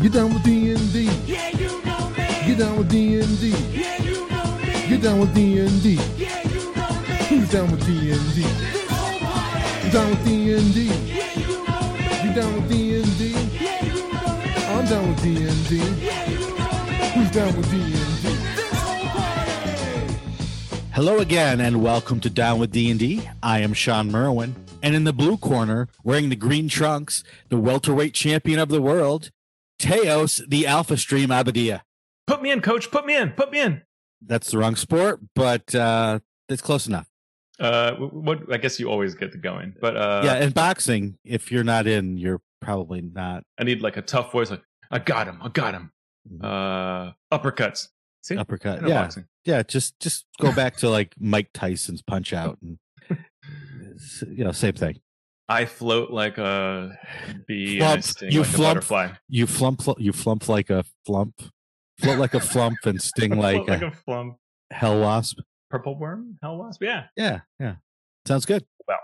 Get down with D&D. Yeah, you know me. Get down with D&D. Yeah, you know me. Get down with D&D. Yeah, you know me. Who's down with D&D? This whole party. You down with D&D? Yeah, you know me. You down with D&D? Yeah, you know me. I'm down with D&D. Yeah, you know me. Who's down with D&D? This whole party. Hello again, and welcome to Down with D&D. I am Sean Merwin, and in the blue corner, wearing the green trunks, the welterweight champion of the world, Teos, the Alpha Stream Abadia. Put me in, coach. Put me in. Put me in. That's the wrong sport, but uh, that's close enough. Uh, what? I guess you always get to go in, but uh, yeah, in boxing, if you're not in, you're probably not. I need like a tough voice, like I got him. I got him. Uh, uppercuts. See, Uppercut. Yeah, boxing. yeah. Just just go back to like Mike Tyson's Punch Out, and you know, same thing. I float like a bee Flump. and sting You like flump. a butterfly. You flump, you flump like a flump, float like a flump, and sting like like a a flump. hell wasp. Purple worm, hell wasp. Yeah. Yeah, yeah. Sounds good. Well,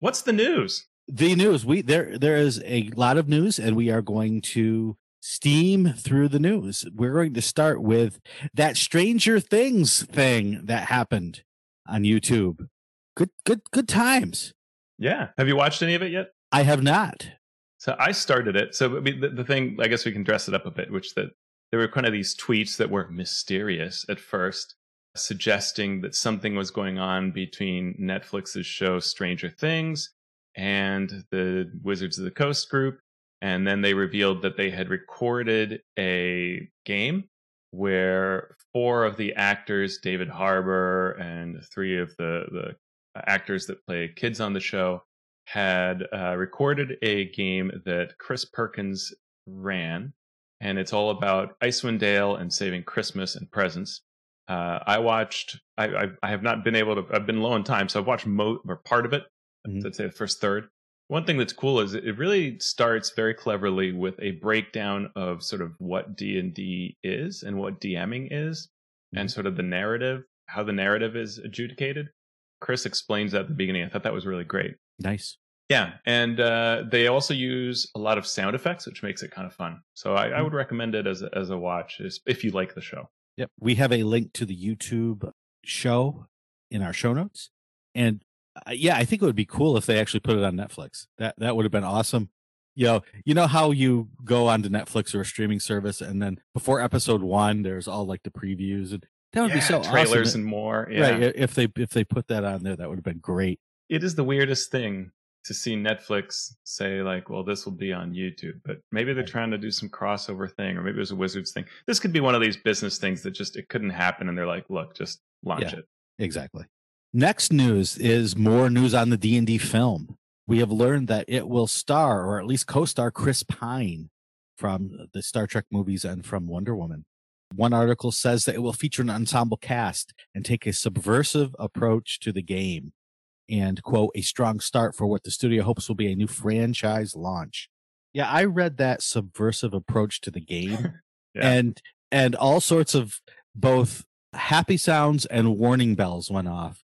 what's the news? The news. We there there is a lot of news, and we are going to steam through the news. We're going to start with that Stranger Things thing that happened on YouTube. Good, good, good times. Yeah. Have you watched any of it yet? I have not. So I started it. So I mean, the, the thing, I guess we can dress it up a bit, which that there were kind of these tweets that were mysterious at first, suggesting that something was going on between Netflix's show Stranger Things and the Wizards of the Coast group. And then they revealed that they had recorded a game where four of the actors, David Harbour, and three of the, the actors that play kids on the show, had uh, recorded a game that Chris Perkins ran, and it's all about Icewind Dale and saving Christmas and presents. Uh, I watched. I, I I have not been able to. I've been low on time, so I've watched mo or part of it. Mhm. Let's say the first third. One thing that's cool is it really starts very cleverly with a breakdown of sort of what D and D is and what DMing is, and sort of the narrative, how the narrative is adjudicated. Chris explains that at the beginning. I thought that was really great. Nice. Yeah, and uh, they also use a lot of sound effects, which makes it kind of fun. So I, I would recommend it as a, as a watch if you like the show. Yep. We have a link to the YouTube show in our show notes. And uh, yeah, I think it would be cool if they actually put it on Netflix. That that would have been awesome. You know, you know how you go onto Netflix or a streaming service and then before episode 1 there's all like the previews and that would be so trailers awesome. and more. Yeah. Right, if they if they put that on there that would have been great. It is the weirdest thing to see Netflix say like, "Well, this will be on YouTube," but maybe they're trying to do some crossover thing, or maybe it was a Wizards thing. This could be one of these business things that just it couldn't happen, and they're like, "Look, just launch Yeah. it." Exactly. Next news is more news on the D&D film. We have learned that it will star or at least co-star Chris Pine from the Star Trek movies and from Wonder Woman. One article says that it will feature an ensemble cast and take a subversive approach to the game and quote a strong start for what the studio hopes will be a new franchise launch. Yeah, I read that subversive approach to the game Yeah. and and all sorts of both happy sounds and warning bells went off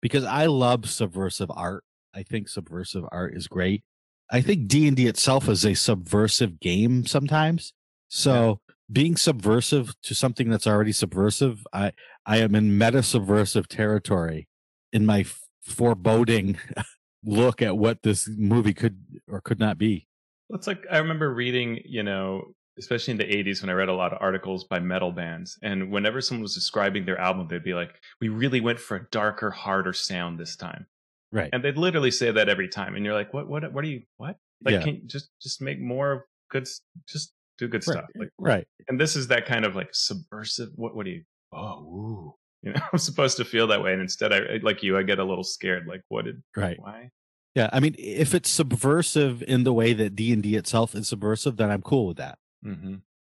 because I love subversive art. I think subversive art is great. I think D&D itself is a subversive game sometimes. So being subversive to something that's already subversive, I I am in meta subversive territory in my foreboding look at what this movie could or could not be. Well, It's like I remember reading, you know, especially in the 80s when I read a lot of articles by metal bands. And whenever someone was describing their album, they'd be like, we really went for a darker, harder sound this time. Right. And they'd literally say that every time. And you're like, what, what, what are you, what? Like, Yeah. can you just, just make more of good, just do good stuff. Like, right. and this is that kind of like subversive, what, what do you, oh, ooh. You know, I'm supposed to feel that way. And instead, I, like you, I get a little scared. Like, what did, Right. why? Yeah, I mean, if it's subversive in the way that D and D itself is subversive, then I'm cool with that. hmm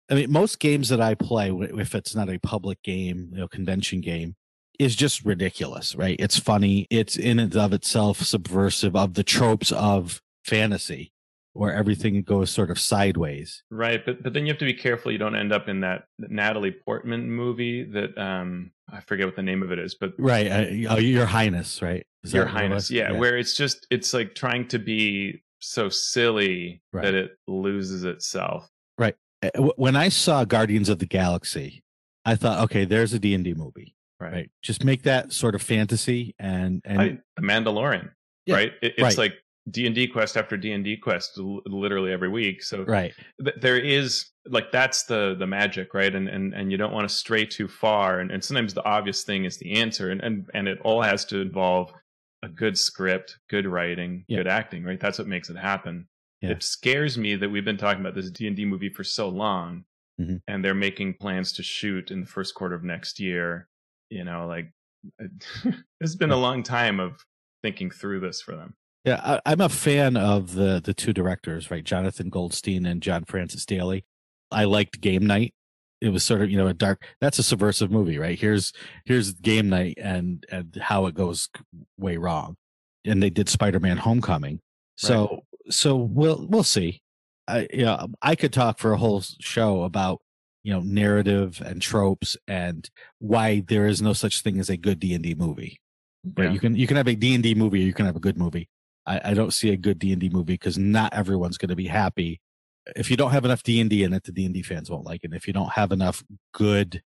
I mean, most games that I play, if it's not a public game, you know, convention game, is just ridiculous, right? It's funny. It's in and of itself subversive of the tropes of fantasy, where everything goes sort of sideways. Right, but but then you have to be careful you don't end up in that Natalie Portman movie that um I forget what the name of it is, but Right. Uh, oh, Your Highness, right? Is Your that what it Highness, was? yeah, where it's just it's like trying to be so silly Right. that it loses itself. Right. uh, when I saw Guardians of the Galaxy, I thought, okay, there's a D and D movie, Right. right? Just make that sort of fantasy and and I, the Mandalorian, Yeah, right? It, it's right. like D and D quest after D and D quest, l- literally every week. So right, th- there is like that's the the magic, right? And and and you don't want to stray too far. And and sometimes the obvious thing is the answer, and and and it all has to involve a good script, good writing, Yeah. good acting, right? That's what makes it happen. Yeah. It scares me that we've been talking about this D and D movie for so long, Mhm. and they're making plans to shoot in the first quarter of next year. You know, like it's been a long time of thinking through this for them. Yeah. I, I'm a fan of the the two directors, right? Jonathan Goldstein and John Francis Daley. I liked Game Night. It was sort of you know a dark. That's a subversive movie, right? Here's here's Game Night and and how it goes way wrong. And they did Spider Man Homecoming. So so we'll we'll see. I you know, I could talk for a whole show about you know narrative and tropes and why there is no such thing as a good D and D movie. Right? Yeah. You can you can have a D and D movie or you can have a good movie. I, I don't see a good D and D movie because not everyone's going to be happy. If you don't have enough D and D in it, the D and D fans won't like it. And If you don't have enough good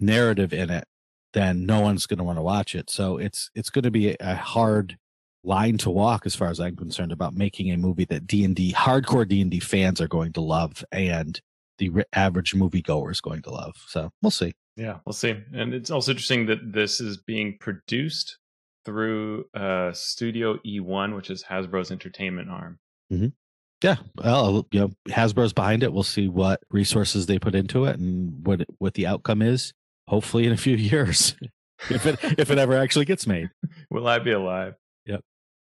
narrative in it, then no one's going to want to watch it. So it's it's going to be a hard line to walk as far as I'm concerned about making a movie that D and D hardcore D and D fans are going to love and the average moviegoer is going to love. So we'll see. Yeah, we'll see. And it's also interesting that this is being produced through uh, Studio E1, which is Hasbro's entertainment arm. Yeah, well, you know, Hasbro's behind it. We'll see what resources they put into it and what what the outcome is. Hopefully, in a few years, if it if it ever actually gets made. Will I be alive? Yep.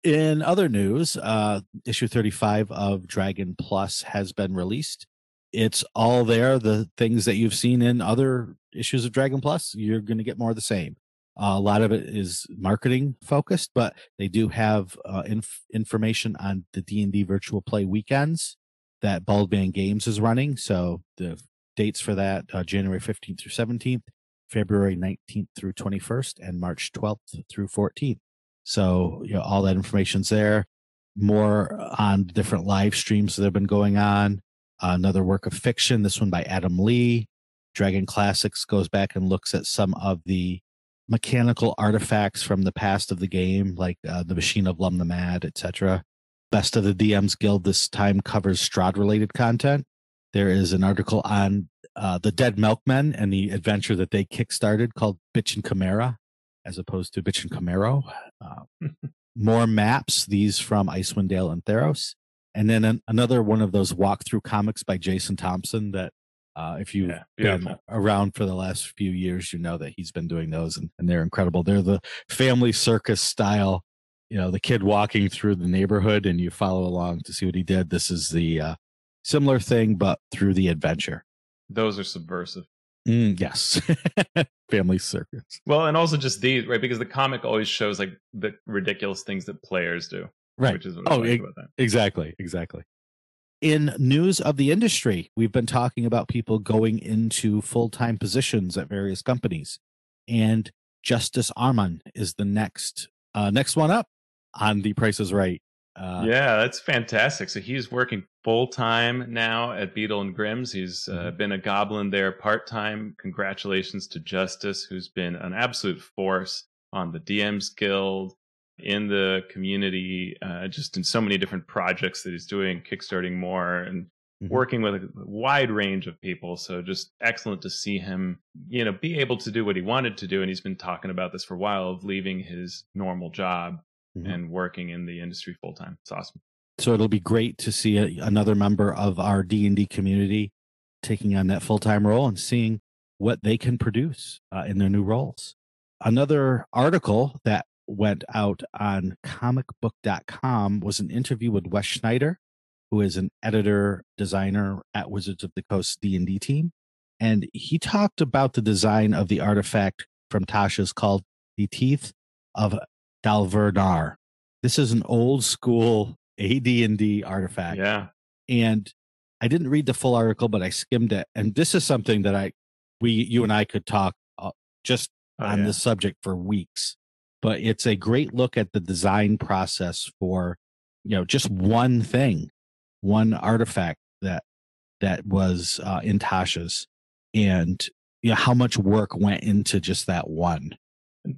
In other news, uh, issue 35 of Dragon Plus has been released. It's all there. The things that you've seen in other issues of Dragon Plus, you're going to get more of the same. Uh, a lot of it is marketing focused, but they do have uh, inf- information on the D&D virtual play weekends that Baldman Games is running. So the dates for that, uh, January 15th through 17th, February 19th through 21st, and March 12th through 14th. So, you know, all that information's there. More on different live streams that have been going on. another work of fiction, this one by Adam Lee. Dragon Classics goes back and looks at some of the mechanical artifacts from the past of the game, like uh, the Machine of Lum the Mad, etc. Best of the DMs Guild this time covers Strahd related content. There is an article on uh, the Dead Milkmen and the adventure that they kickstarted called Bitch and Chimera, as opposed to Bitch and Camaro. Uh, more maps, these from Icewind Dale and Theros. And then an, another one of those walkthrough comics by Jason Thompson that uh, if you've Yeah, been around for the last few years, you know that he's been doing those and, and they're incredible. They're the family circus style, you know, the kid walking through the neighborhood and you follow along to see what he did. This is the uh, similar thing, but through the adventure. Those are subversive. Mm, yes. family circus. Well, and also just these, right? Because the comic always shows like the ridiculous things that players do, Right. which is what I Oh, like it- about that. Exactly, exactly. In news of the industry, we've been talking about people going into full time positions at various companies, and Justice Arman is the next uh, next one up on The Price is Right. Uh, yeah, that's fantastic. So he's working full time now at Beadle and Grimm's. He's uh, Mm-hmm. been a goblin there part time. Congratulations to Justice, who's been an absolute force on the DMs Guild, in the community, uh, just in so many different projects that he's doing, kickstarting more and Mhm. working with a wide range of people. So just excellent to see him, you know, be able to do what he wanted to do. And he's been talking about this for a while of leaving his normal job Mhm. and working in the industry full time. It's awesome. So it'll be great to see a, another member of our D and D community taking on that full time role and seeing what they can produce uh, in their new roles. Another article that went out on comicbook.com was an interview with Wes Schneider, who is an editor designer at Wizards of the Coast D and D team, and he talked about the design of the artifact from Tasha's called the Teeth of Dahlver-Nar. This is an old school AD&D artifact Yeah. and I didn't read the full article, but I skimmed it. And this is something that I, we, you and I could talk uh, just Oh, on yeah. this subject for weeks. But it's a great look at the design process for, you know, just one thing, one artifact that that was uh, in Tasha's, and you know how much work went into just that one.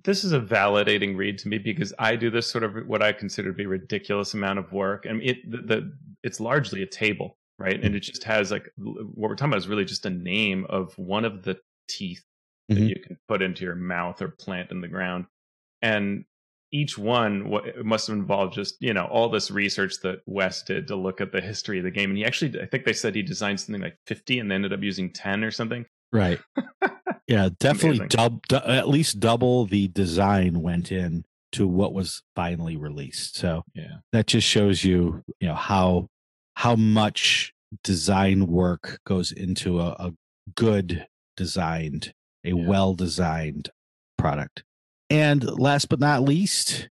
This is a validating read to me because I do this sort of what I consider to be ridiculous amount of work. I mean, it the, the it's largely a table, right? And it just has like what we're talking about is really just a name of one of the teeth that Mhm. you can put into your mouth or plant in the ground, and each one must have involved just you know all this research that Wes did to look at the history of the game. And he actually, I think they said he designed something like fifty and they ended up using ten or something. Right. yeah, definitely du- at least double the design went in to what was finally released. So Yeah. that just shows you, you know, how how much design work goes into a, a good designed, a Yeah. well designed product. And last but not least,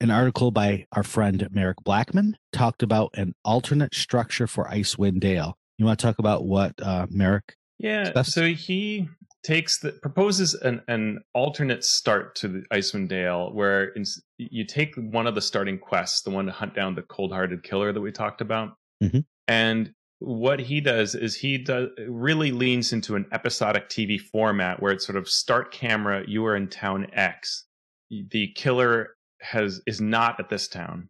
an article by our friend Merric Blackman talked about an alternate structure for Icewind Dale. You want to talk about what uh, Merric? Yeah. So he takes the proposes an, an alternate start to the Icewind Dale, where in, you take one of the starting quests, the one to hunt down the cold-hearted killer that we talked about, Mhm. and what he does is he does really leans into an episodic TV format where it's sort of start camera, you are in town X, the killer has is not at this town,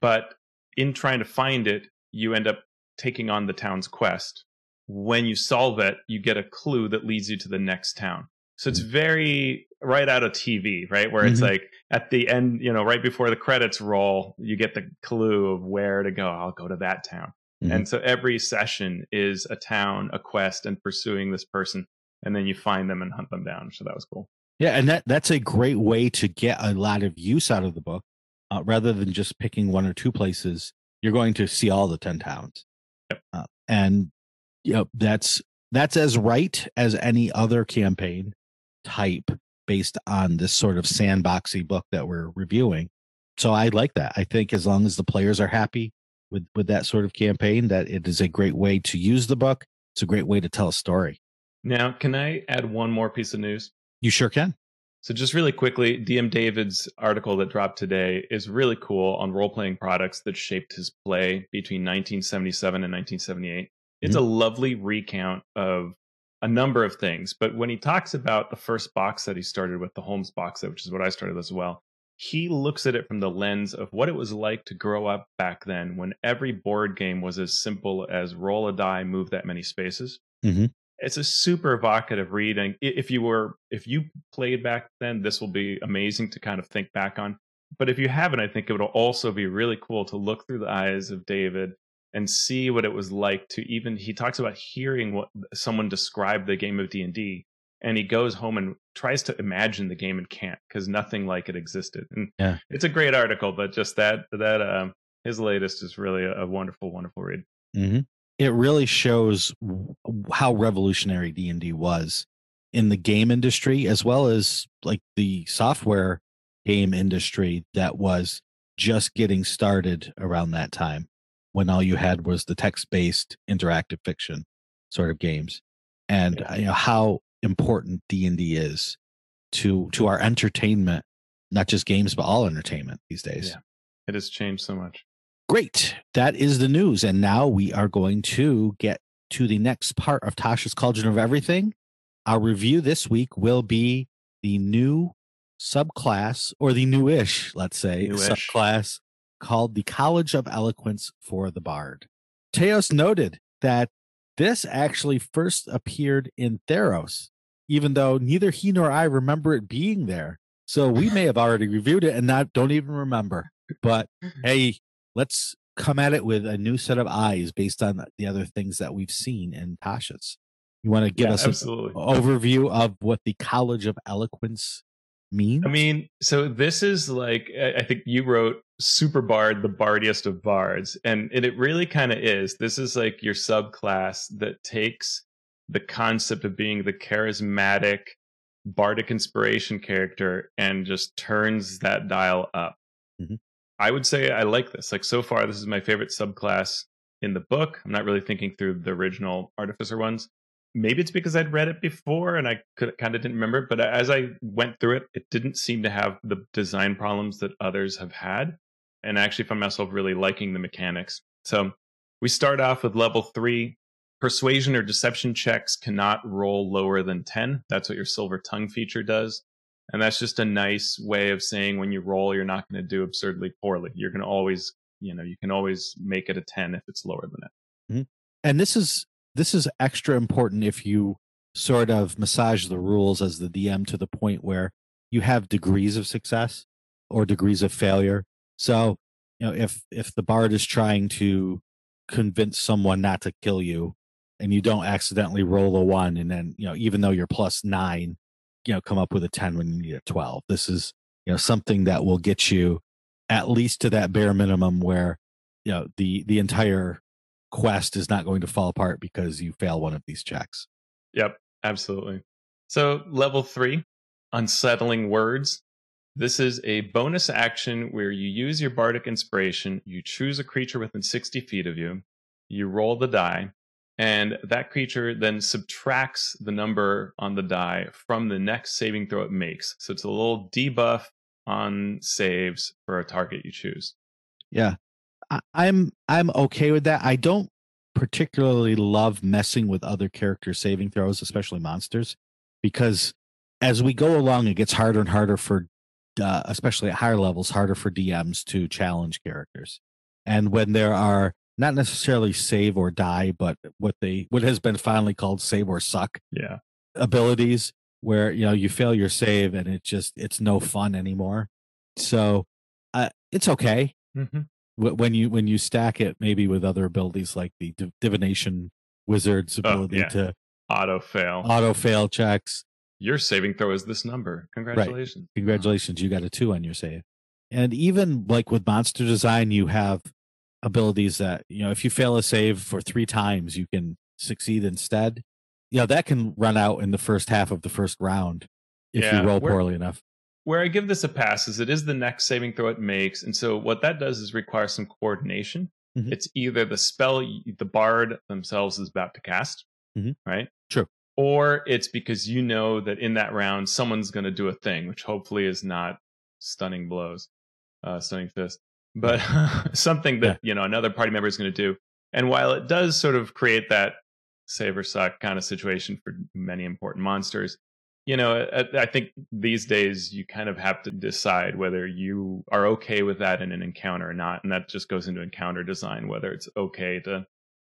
but in trying to find it, you end up taking on the town's quest when you solve it, you get a clue that leads you to the next town. So it's very right out of TV, right? Where it's Mhm. like at the end, you know, right before the credits roll, you get the clue of where to go. I'll go to that town. Mhm. And so every session is a town, a quest, and pursuing this person. And then you find them and hunt them down. So that was cool. Yeah, and that that's a great way to get a lot of use out of the book, uh, rather than just picking one or two places. You're going to see all the ten towns, Yep. uh, and you know that's that's as right as any other campaign type based on this sort of sandboxy book that we're reviewing. So I like that. I think as long as the players are happy with with that sort of campaign, that it is a great way to use the book. It's a great way to tell a story. Now, can I add one more piece of news? You sure can. So just really quickly, DM David's article that dropped today is really cool on role playing products that shaped his play between 1977 and 1978. It's mm-hmm. a lovely recount of a number of things, but when he talks about the first box that he started with, the Holmes box set, which is what I started as well, he looks at it from the lens of what it was like to grow up back then when every board game was as simple as roll a die, move that many spaces mm-hmm. it's a super evocative reading. I- If you were if you played back then, this will be amazing to kind of think back on. But if you haven't, I think it would also be really cool to look through the eyes of David and see what it was like to even he talks about hearing what someone describe the game of D&D and he goes home and tries to imagine the game and can't because nothing like it existed. And Yeah. it's a great article, but just that that um his latest is really a, a wonderful wonderful read. hmm It really shows how revolutionary D and D was in the game industry, as well as like the software game industry that was just getting started around that time, when all you had was the text-based interactive fiction sort of games, and you know how important D and D is to to our entertainment, not just games but all entertainment these days. Yeah. It has changed so much. Great. That is the news. And now we are going to get to the next part of Tasha's Cauldron of Everything. Our review this week will be the new subclass, or the newish, let's say, Newish. subclass called the College of Eloquence for the Bard. Teos noted that this actually first appeared in Theros, even though neither he nor I remember it being there. So we may have already reviewed it and not don't even remember. But mm-hmm. hey, let's come at it with a new set of eyes based on the other things that we've seen in Tasha's. You want to give Yeah, us an overview of what the College of Eloquence means? I mean, so this is like I think you wrote Super Bard, the bardiest of bards, and it, it really kind of is. This is like your subclass that takes the concept of being the charismatic bardic inspiration character and just turns that dial up. Mhm. I would say I like this. Like so far, this is my favorite subclass in the book. I'm not really thinking through the original Artificer ones maybe it's because I'd read it before and I could kind of didn't remember. But as I went through it, it didn't seem to have the design problems that others have had. And actually found myself really liking the mechanics. So we start off with level three. persuasion or deception checks cannot roll lower than 10. That's what your silver tongue feature does. And that's just a nice way of saying when you roll, you're not going to do absurdly poorly. You're going to always, you know, you can always make it a 10 if it's lower than it. Mm-hmm. and this is this is extra important if you sort of massage the rules as the DM to the point where you have degrees of success or degrees of failure. So, you know, if if the bard is trying to convince someone not to kill you and you don't accidentally roll a 1 and then, you know, even though you're plus 9, you know, come up with a 10 when you need a 12. This is, you know, something that will get you at least to that bare minimum where, you know, the the entire quest is not going to fall apart because you fail one of these checks. Yep, absolutely. So, level three, unsettling words. This is a bonus action where you use your bardic inspiration, you choose a creature within 60 feet of you, you roll the die, and that creature then subtracts the number on the die from the next saving throw it makes. So it's a little debuff on saves for a target you choose. Yeah. I'm I'm okay with that. I don't particularly love messing with other character saving throws, especially monsters, because as we go along, it gets harder and harder for, uh, especially at higher levels, harder for DMs to challenge characters. And when there are not necessarily save or die, but what they what has been finally called save or suck Yeah. abilities, where you know you fail your save and it just it's no fun anymore. So uh, it's okay Mm-hmm. when you when you stack it maybe with other abilities like the div- divination wizard's Oh, ability yeah. to Auto fail. auto fail checks Your saving throw is this number. Congratulations. congratulations you got a two on your save and even like with monster design you have abilities that you know if you fail a save for three times you can succeed instead you know that can run out in the first half of the first round if Yeah, you roll poorly enough Where I give this a pass is it is the next saving throw it makes. And so what that does is require some coordination. Mhm. It's either the spell the bard themselves is about to cast, Mhm. right? Or it's because you know that in that round someone's going to do a thing, which hopefully is not stunning blows, uh, stunning fist, but something that you know another party member is going to do. And while it does sort of create that save or suck kind of situation for many important monsters, you know, I, I think these days you kind of have to decide whether you are okay with that in an encounter or not. And that just goes into encounter design, whether it's okay to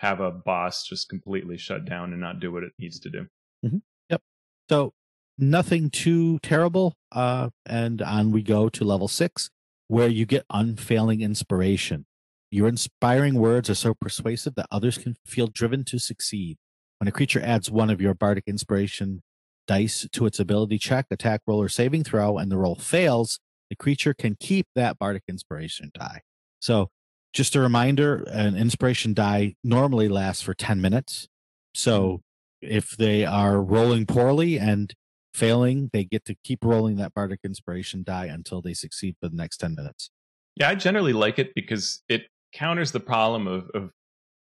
have a boss just completely shut down and not do what it needs to do. Yep. So nothing too terrible. Uh, and on we go to level six, where you get unfailing inspiration. Your inspiring words are so persuasive that others can feel driven to succeed. When a creature adds one of your bardic inspiration dice to its ability check, attack roll, or saving throw, and the roll fails, the creature can keep that bardic inspiration die. So, just a reminder an inspiration die normally lasts for 10 minutes. So, mm-hmm. if they are rolling poorly and failing, they get to keep rolling that bardic inspiration die until they succeed for the next 10 minutes. Yeah, I generally like it because it counters the problem of, of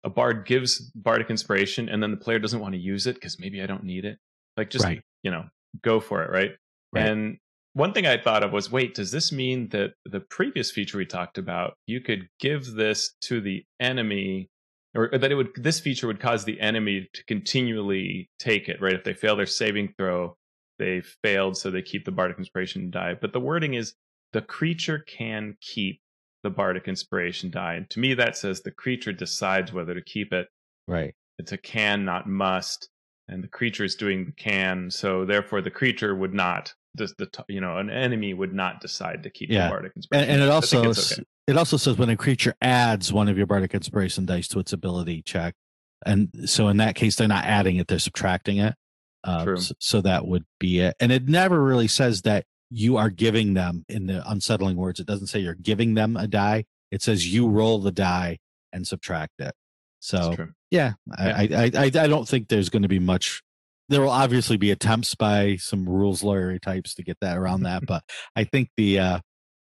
a bard gives bardic inspiration and then the player doesn't want to use it because maybe I don't need it. Like just Right. you know, go for it, right? Right. And one thing I thought of was, wait, does this mean that the previous feature we talked about, you could give this to the enemy, or that it would this feature would cause the enemy to continually take it, right? If they fail their saving throw, they failed, so they keep the bardic inspiration die. But the wording is the creature can keep the bardic inspiration die. And to me, that says the creature decides whether to keep it. Right. It's a can, not must. And the creature is doing the can, so therefore the creature would not. The you know an enemy would not decide to keep Yeah. the bardic And, inspiration. and it also okay. it also says when a creature adds one of your bardic inspiration dice to its ability check, and so in that case they're not adding it; they're subtracting it. Uh, True. s- So, that would be it. And it never really says that you are giving them in the unsettling words. It doesn't say you're giving them a die. It says you roll the die and subtract it. So yeah, I, I, I I I don't think there's going to be much. There will obviously be attempts by some rules lawyery types to get that around that, but I think the uh,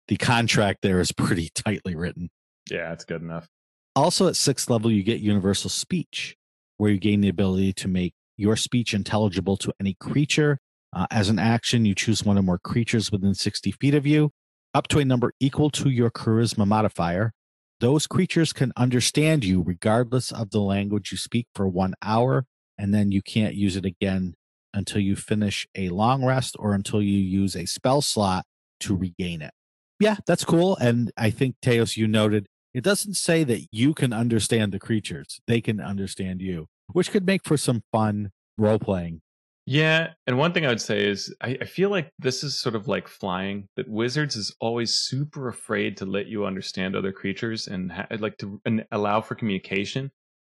the contract there is pretty tightly written. Yeah, it's good enough. Also, at sixth level, you get universal speech, where you gain the ability to make your speech intelligible to any creature. Uh, as an action, you choose one or more creatures within 60 feet of you, up to a number equal to your charisma modifier. Those creatures can understand you regardless of the language you speak for one hour, and then you can't use it again until you finish a long rest or until you use a spell slot to regain it. Yeah, that's cool. And I think, Teos, you noted it doesn't say that you can understand the creatures, they can understand you, which could make for some fun role playing. Yeah, and one thing I would say is I, I feel like this is sort of like flying. That Wizards is always super afraid to let you understand other creatures and ha- like to and allow for communication.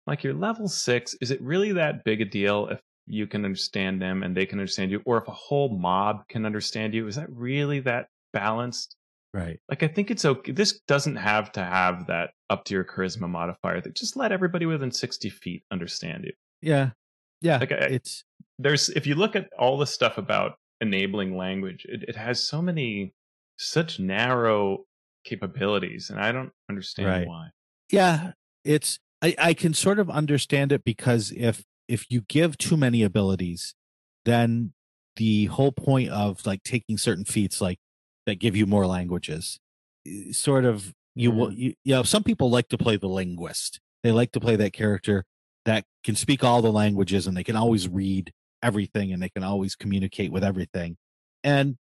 Like you're level six, is it really that big a deal if you can understand them and they can understand you, or if a whole mob can understand you? Is that really that balanced? Right. Like I think it's okay. This doesn't have to have that up to your charisma modifier. That just let everybody within sixty feet understand you. Yeah. Yeah. Like, I- it's there's if you look at all the stuff about enabling language it, it has so many such narrow capabilities and i don't understand Right. why yeah it's I, I can sort of understand it because if if you give too many abilities then the whole point of like taking certain feats like that give you more languages eh, sort of you will you, you know some people like to play the linguist. They like to play that character that can speak all the languages and they can always read everything and they can always communicate with everything. And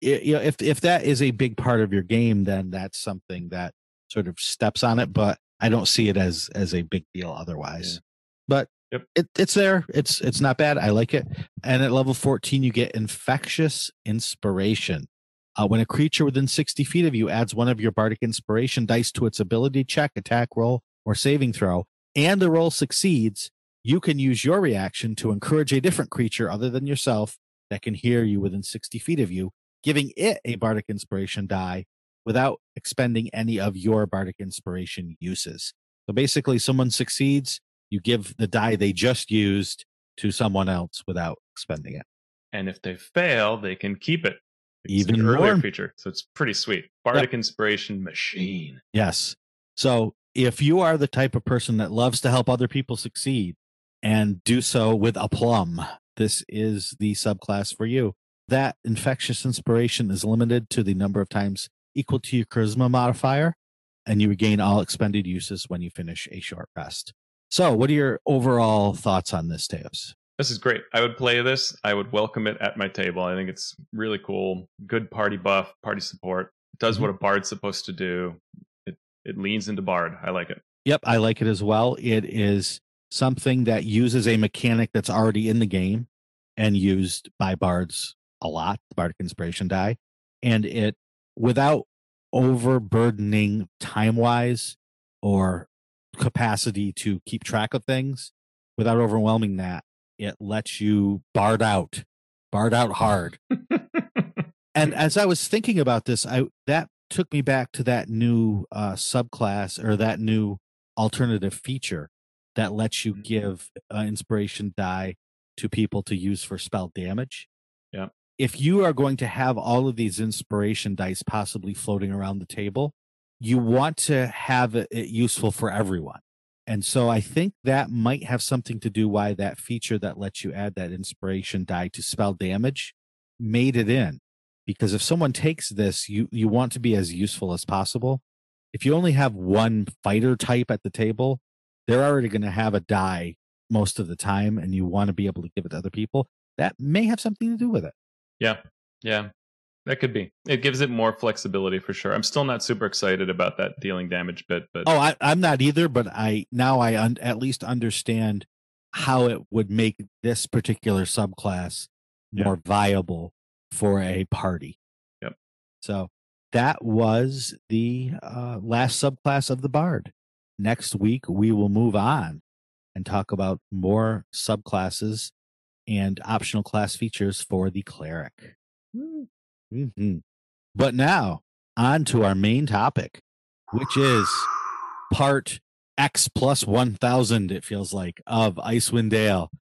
you know if if that is a big part of your game then that's something that sort of steps on it. But i don't see it as as a big deal otherwise. Yeah. but Yep. it, it's there. It's it's not bad. I like it. And at level 14 you get infectious inspiration. Uh, when a creature within 60 feet of you adds one of your bardic inspiration dice to its ability check attack roll or saving throw and the roll succeeds you can use your reaction to encourage a different creature other than yourself that can hear you within 60 feet of you giving it a bardic inspiration die without expending any of your bardic inspiration uses. So basically someone succeeds you give the die they just used to someone else without expending it. And if they fail they can keep it. It's Even an earlier more- feature so it's pretty sweet. Bardic inspiration machine. Yes. So if you are the type of person that loves to help other people succeed and do so with aplomb, this is the subclass for you. That infectious inspiration is limited to the number of times equal to your charisma modifier, and you regain all expended uses when you finish a short rest. So, what are your overall thoughts on this, Teos? this is great. I would play this. I would welcome it at my table. I think it's really cool. Good party buff party support. It does mm-hmm. what a bard's supposed to do. It it leans into bard. I like it. Yep, I like it as well. It is something that uses a mechanic that's already in the game and used by bards a lot, the bardic inspiration die, and it without overburdening time wise or capacity to keep track of things, without overwhelming that, it lets you bard out, bard out hard. and as I was thinking about this, I that took me back to that new uh, subclass or that new alternative feature that lets you Mhm. give uh, inspiration die to people to use for spell damage. Yeah. If you are going to have all of these inspiration dice possibly floating around the table, you want to have it, useful for everyone. And so I think that might have something to do why that feature that lets you add that inspiration die to spell damage made it in. Because if someone takes this, you you want to be as useful as possible. If you only have one fighter type at the table, they're already going to have a die most of the time, and you want to be able to give it to other people. That may have something to do with it. Yeah, yeah, that could be. It gives it more flexibility for sure. I'm still not super excited about that dealing damage bit, but Oh, I, I'm not either, but I now I un, at least understand how it would make this particular subclass Yeah. more viable for a party. Yep. So that was the uh, last subclass of the bard. Next week we will move on and talk about more subclasses and optional class features for the cleric. hmm But now on to our main topic, which is part X plus 1000, it feels like, of Icewind Dale.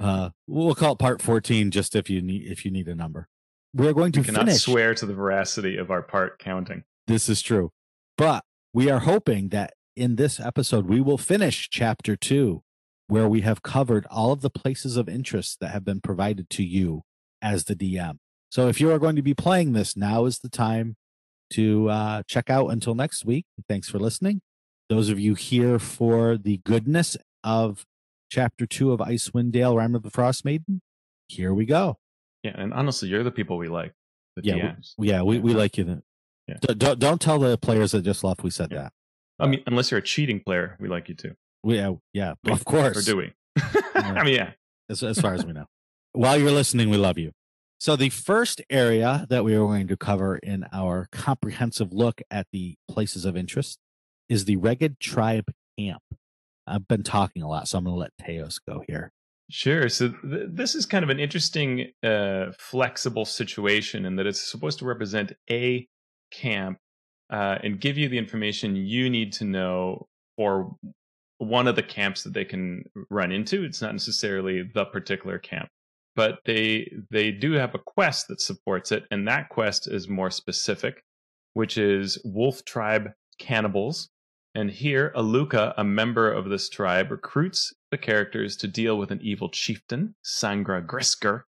Uh, we'll call it part 14 just if you need if you need a number. We're going to we cannot finish. swear to the veracity of our part counting. This is true. But we are hoping that in this episode, we will finish chapter two, where we have covered all of the places of interest that have been provided to you as the DM. So if you are going to be playing this, now is the time to uh, check out until next week. Thanks for listening. those of you here for the goodness of chapter two of Icewind Dale, Rhyme of the Frost Maiden, here we go. Yeah, and honestly, you're the people we like. The Yeah, we- Yeah, we, we like you. Then. Yeah. D- don't don't tell the players that just left we said Yeah. that. I mean, unless you're a cheating player, we like you too. We, yeah, yeah, of course. Or do we? I mean, yeah. as, as far as we know. While you're listening, we love you. So, the first area that we are going to cover in our comprehensive look at the places of interest is the Reghed Tribe Camp. I've been talking a lot, so I'm going to let Teos go here. Sure. So th- this is kind of an interesting, uh, flexible situation in that it's supposed to represent a camp uh, and give you the information you need to know for one of the camps that they can run into. It's not necessarily the particular camp, but they they do have a quest that supports it, and that quest is more specific, which is Wolf Tribe Cannibals. And here, Aluka, a member of this tribe, recruits the characters to deal with an evil chieftain, Sangra Grisker,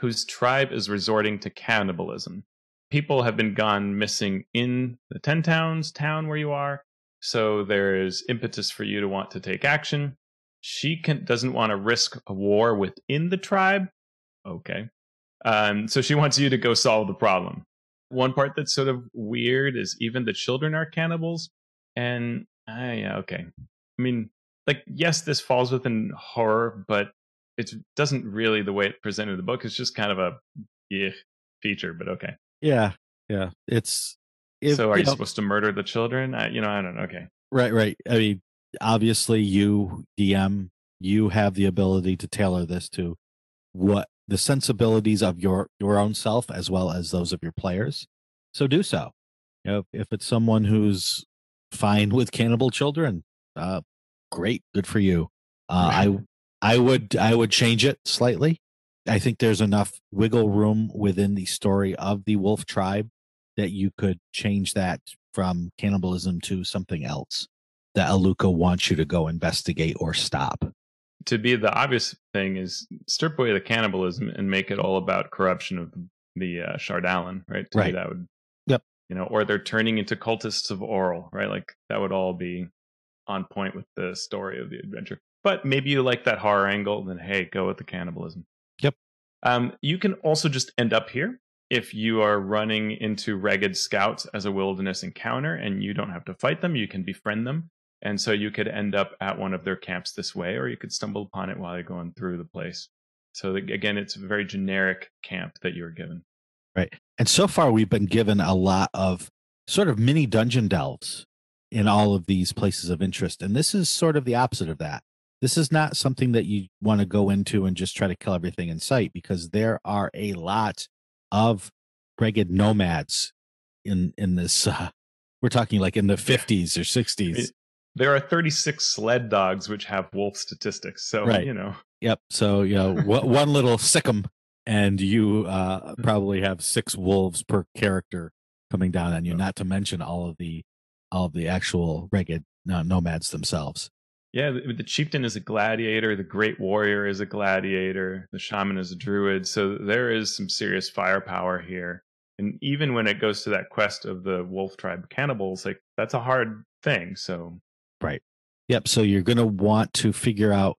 whose tribe is resorting to cannibalism. People have been gone missing in the Ten Towns town where you are, so there is impetus for you to want to take action. She can, doesn't want to risk a war within the tribe. Okay. Um, so she wants you to go solve the problem. One part that's sort of weird is even the children are cannibals. And uh, yeah, okay. I mean, like, yes, this falls within horror, but it doesn't really the way it presented in the book. It's just kind of a yeah feature, but okay. Yeah, yeah. It's if- so are you, know, supposed to murder the children? I, you know, I don't know. Okay. right, right. I mean, obviously, you DM, you have the ability to tailor this to what the sensibilities of your your own self as well as those of your players. So do so. You know, if it's someone who's fine with cannibal children, uh, great, good for you. Uh, I I would I would change it slightly. I think there's enough wiggle room within the story of the wolf tribe that you could change that from cannibalism to something else that Aluka wants you to go investigate or stop. To be the obvious thing is strip away the cannibalism and make it all about corruption of the uh, chardalyn, right? To Right. that would. Yep. You know, or they're turning into cultists of Auril, right? Like that would all be on point with the story of the adventure. But maybe you like that horror angle, then hey, go with the cannibalism. Yep. Um, you can also just end up here if you are running into Reghed scouts as a wilderness encounter and you don't have to fight them, you can befriend them. And so you could end up at one of their camps this way, or you could stumble upon it while you're going through the place. So again, it's a very generic camp that you're given. Right. And so far, we've been given a lot of sort of mini dungeon delves in all of these places of interest. And this is sort of the opposite of that. This is not something that you want to go into and just try to kill everything in sight because there are a lot of Reghed nomads in in this. Uh, we're talking like in the 50s or 60s. There are 36 sled dogs which have wolf statistics. So, Right. you know, Yep. So you know, one little sickum, and you uh, probably have six wolves per character coming down on you. Oh. Not to mention all of the all of the actual Reghed uh, nomads themselves. Yeah, the, the chieftain is a gladiator, the great warrior is a gladiator, the shaman is a druid. So there is some serious firepower here. And even when it goes to that quest of the wolf tribe cannibals, like that's a hard thing. So, right. Yep. So you're going to want to figure out,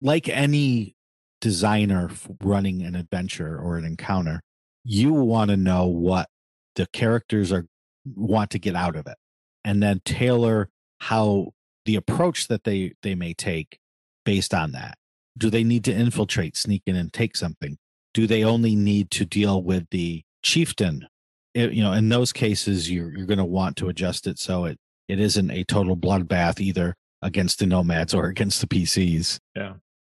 like any designer running an adventure or an encounter, you want to know what the characters are want to get out of it, and then tailor how the approach that they they may take based on that. Do they need to infiltrate, sneak in, and take something? Do they only need to deal with the chieftain? It- you know, in those cases, you're you're going to want to adjust it so it it isn't a total bloodbath either against the nomads or against the PCs. Yeah.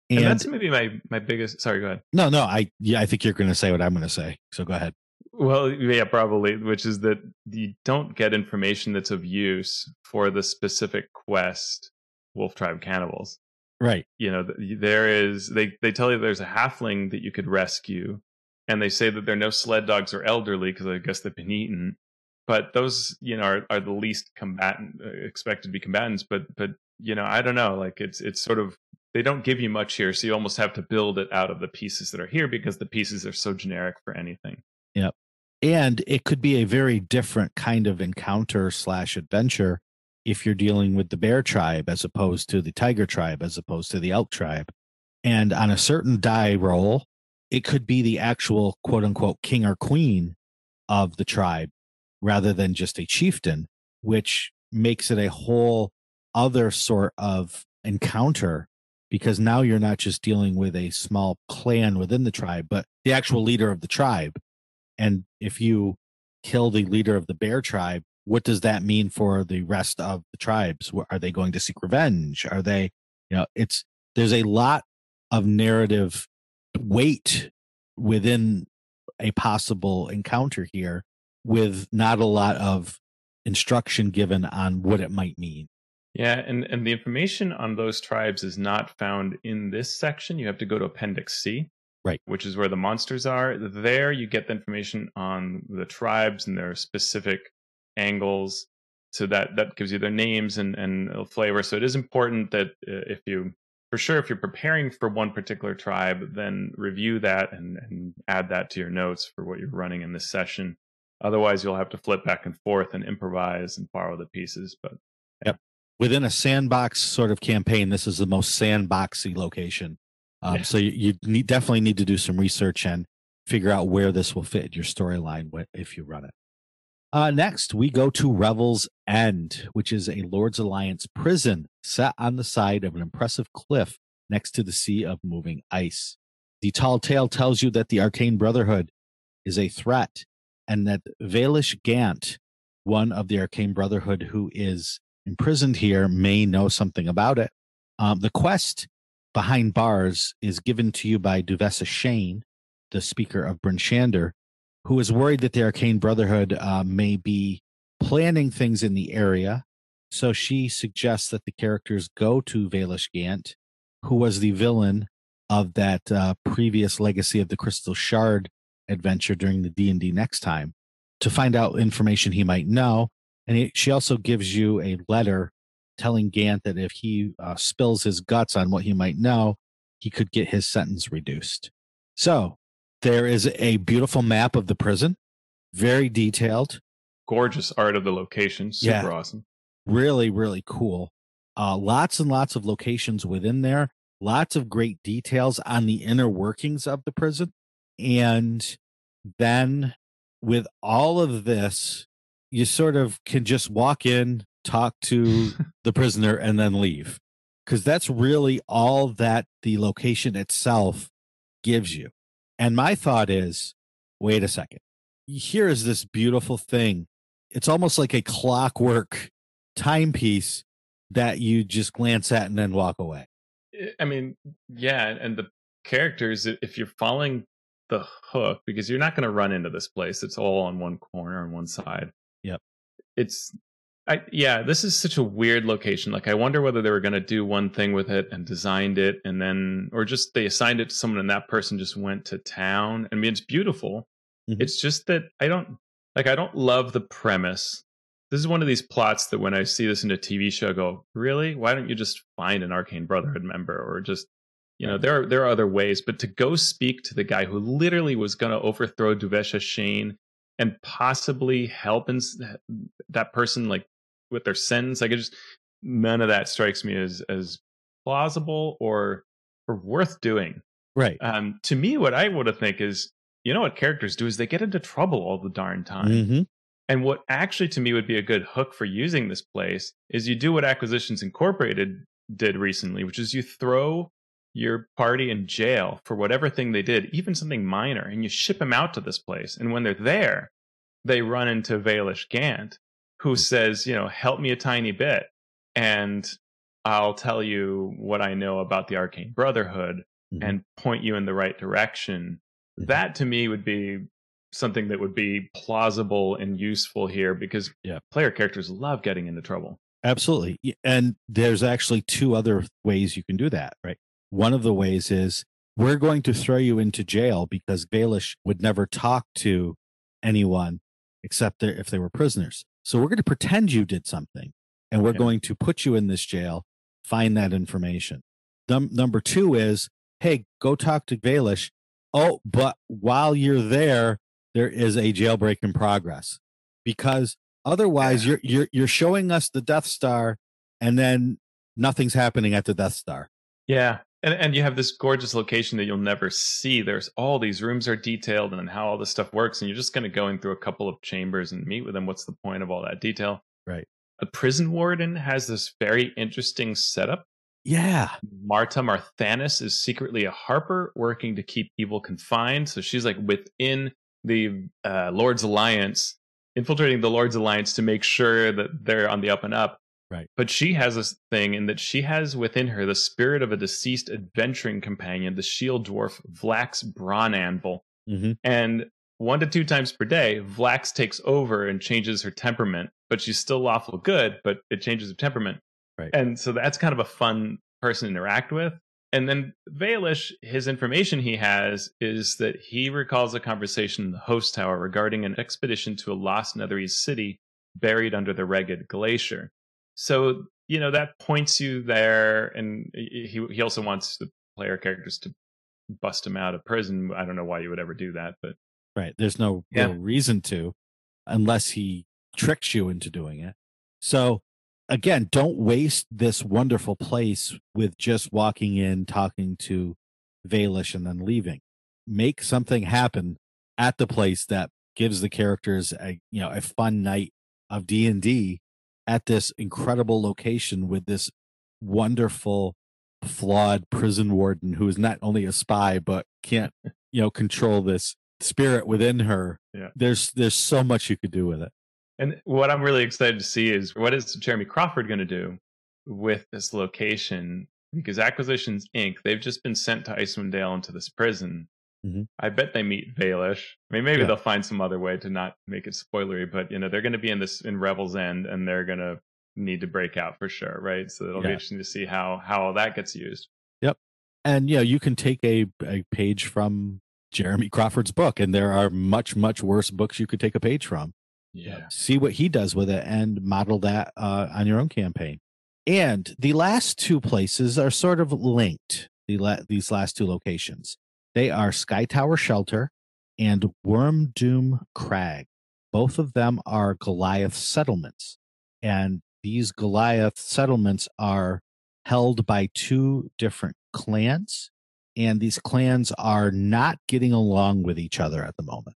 And, and, that's maybe my, my biggest, sorry, go ahead. no, no, I yeah, I think you're going to say what I'm going to say. So go ahead. Well, yeah, probably, which is that you don't get information that's of use for the specific quest, Wolf Tribe Cannibals. Right. You know, there is, they, they tell you there's a halfling that you could rescue, and they say that there are no sled dogs or elderly because I guess they've been eaten. But those, you know, are, are the least combatant, uh, expected to be combatants. But, but, you know, I don't know. Like it's, it's sort of, they don't give you much here. So you almost have to build it out of the pieces that are here because the pieces are so generic for anything. And it could be a very different kind of encounter slash adventure if you're dealing with the bear tribe as opposed to the tiger tribe as opposed to the elk tribe. And on a certain die roll, it could be the actual quote unquote king or queen of the tribe rather than just a chieftain, which makes it a whole other sort of encounter because now you're not just dealing with a small clan within the tribe, but the actual leader of the tribe. And if you kill the leader of the bear tribe, what does that mean for the rest of the tribes? Are they going to seek revenge? Are they, you know, it's there's a lot of narrative weight within a possible encounter here with not a lot of instruction given on what it might mean. Yeah, and, and the information on those tribes is not found in this section. You have to go to Appendix C, Right. which is where the monsters are. There, you get the information on the tribes and their specific angles. So that that gives you their names and and flavor. So it is important that uh, if you, for sure, if you're preparing for one particular tribe, then review that and and add that to your notes for what you're running in this session. Otherwise, you'll have to flip back and forth and improvise and borrow the pieces. But Within a sandbox sort of campaign, this is the most sandboxy location. Um, Yeah. So you, you need, definitely need to do some research and figure out where this will fit your storyline if you run it. Uh, next, we go to Revel's End, which is a Lord's Alliance prison set on the side of an impressive cliff next to the sea of moving ice. The tall tale tells you that the Arcane Brotherhood is a threat and that Vaelish Gant, one of the Arcane Brotherhood who is imprisoned here, may know something about it. Um, the quest behind bars is given to you by Duvessa Shane, the speaker of Bryn Shander, who is worried that the Arcane Brotherhood uh, may be planning things in the area. So she suggests that the characters go to Vaelish Gant, who was the villain of that uh, previous Legacy of the Crystal Shard adventure during the D&D next time to find out information he might know. And he, she also gives you a letter telling Gant that if he uh, spills his guts on what he might know, he could get his sentence reduced. So there is a beautiful map of the prison, very detailed, gorgeous art of the location, super Yeah. awesome. really, really cool. Uh, lots and lots of locations within there, lots of great details on the inner workings of the prison. And then with all of this, you sort of can just walk in, talk to the prisoner, and then leave. Because that's really all that the location itself gives you. And my thought is wait a second. Here is this beautiful thing. It's almost like a clockwork timepiece that you just glance at and then walk away. I- I mean, yeah, and the characters, if you're following the hook, because you're not going to run into this place, it's all on one corner on one side. Yep. It's, I yeah, this is such a weird location. Like, I wonder whether they were going to do one thing with it and designed it, and then, or just they assigned it to someone and that person just went to town. I mean, it's beautiful. Mhm. It's just that I don't like. I don't love the premise this is one of these plots that when I see this in a TV show, I go, really? Why don't you just find an Arcane Brotherhood member or just, you know, there are there are other ways. But to go speak to the guy who literally was going to overthrow Duvessa Shane and possibly help in, that person like with their sentence, like it just none of that strikes me as as plausible or or worth doing. Right. Um, to me, what I would have think is, you know, what characters do is they get into trouble all the darn time. hmm And what actually to me would be a good hook for using this place is you do what Acquisitions Incorporated did recently, which is you throw your party in jail for whatever thing they did, even something minor, and you ship them out to this place. And when they're there, they run into Vaelish Gant, who says, you know, help me a tiny bit, and I'll tell you what I know about the Arcane Brotherhood Mhm. and point you in the right direction. Mhm. That to me would be something that would be plausible and useful here because Yeah. player characters love getting into trouble. Absolutely. And there's actually two other ways you can do that, right? One of the ways is we're going to throw you into jail because Baelish would never talk to anyone except if they were prisoners. So we're going to pretend you did something and we're Yeah. going to put you in this jail, find that information. Num- number two is, hey, go talk to Baelish. Oh, but while you're there, there is a jailbreak in progress because Otherwise, you're you're you're showing us the Death Star, and then nothing's happening at the Death Star. Yeah. And, and you have this gorgeous location that you'll never see. There's all these rooms are detailed and how all this stuff works. And you're just going to go in through a couple of chambers and meet with them. What's the point of all that detail? Right. The prison warden has this very interesting setup. Yeah, Marta Marthanis is secretly a harper working to keep evil confined. So she's like within the uh, Lord's Alliance, infiltrating the Lord's Alliance to make sure that they're on the up and up. Right. But she has this thing in that she has within her the spirit of a deceased adventuring companion, the shield dwarf Vlax Bronanvil. hmm And one to two times per day, Vlax takes over and changes her temperament, but she's still lawful good, but it changes her temperament. Right. And so that's kind of a fun person to interact with. And then Vaelish, his information he has is that he recalls a conversation in the host tower regarding an expedition to a lost Netherese city buried under the Reghed Glacier. So, you know, that points you there. And he, he also wants the player characters to bust him out of prison. I don't know why you would ever do that, but right. There's no Yeah. real reason to, unless he tricks you into doing it. So, again, don't waste this wonderful place with just walking in, talking to Vaelish, and then leaving. Make something happen at the place that gives the characters a you know a fun night of D and D at this incredible location with this wonderful flawed prison warden who is not only a spy but can't you know control this spirit within her Yeah. there's there's so much you could do with it And what I'm really excited to see is what is Jeremy Crawford going to do with this location? Because Acquisitions Inc. They've just been sent to Icewind Dale into this prison. Mhm. I bet they meet Vaelish. I mean, maybe Yeah. they'll find some other way to not make it spoilery, but you know, they're going to be in this in Revel's End, and they're going to need to break out for sure, right? So it'll be interesting to see how how all that gets used. Yep, and you know you can take a, a page from jeremy crawford's book and there are much much worse books you could take a page from Yeah. see what he does with it and model that uh, on your own campaign and the last two places are sort of linked the la- these last two locations they are sky tower shelter and worm doom crag. Both of them are goliath settlements and these goliath settlements are held by two different clans and these clans are not getting along with each other at the moment.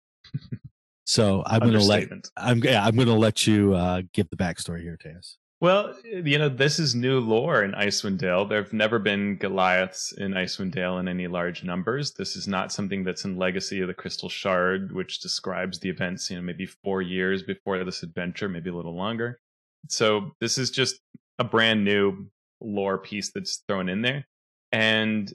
So i'm going to let I'm yeah, I'm going to let you uh, give the backstory here, Teos. Well, you know, this is new lore in Icewind Dale. There have never been Goliaths in Icewind Dale in any large numbers. This is not something that's in Legacy of the Crystal Shard, which describes the events, you know, maybe four years before this adventure, maybe a little longer. So this is just a brand new lore piece that's thrown in there. And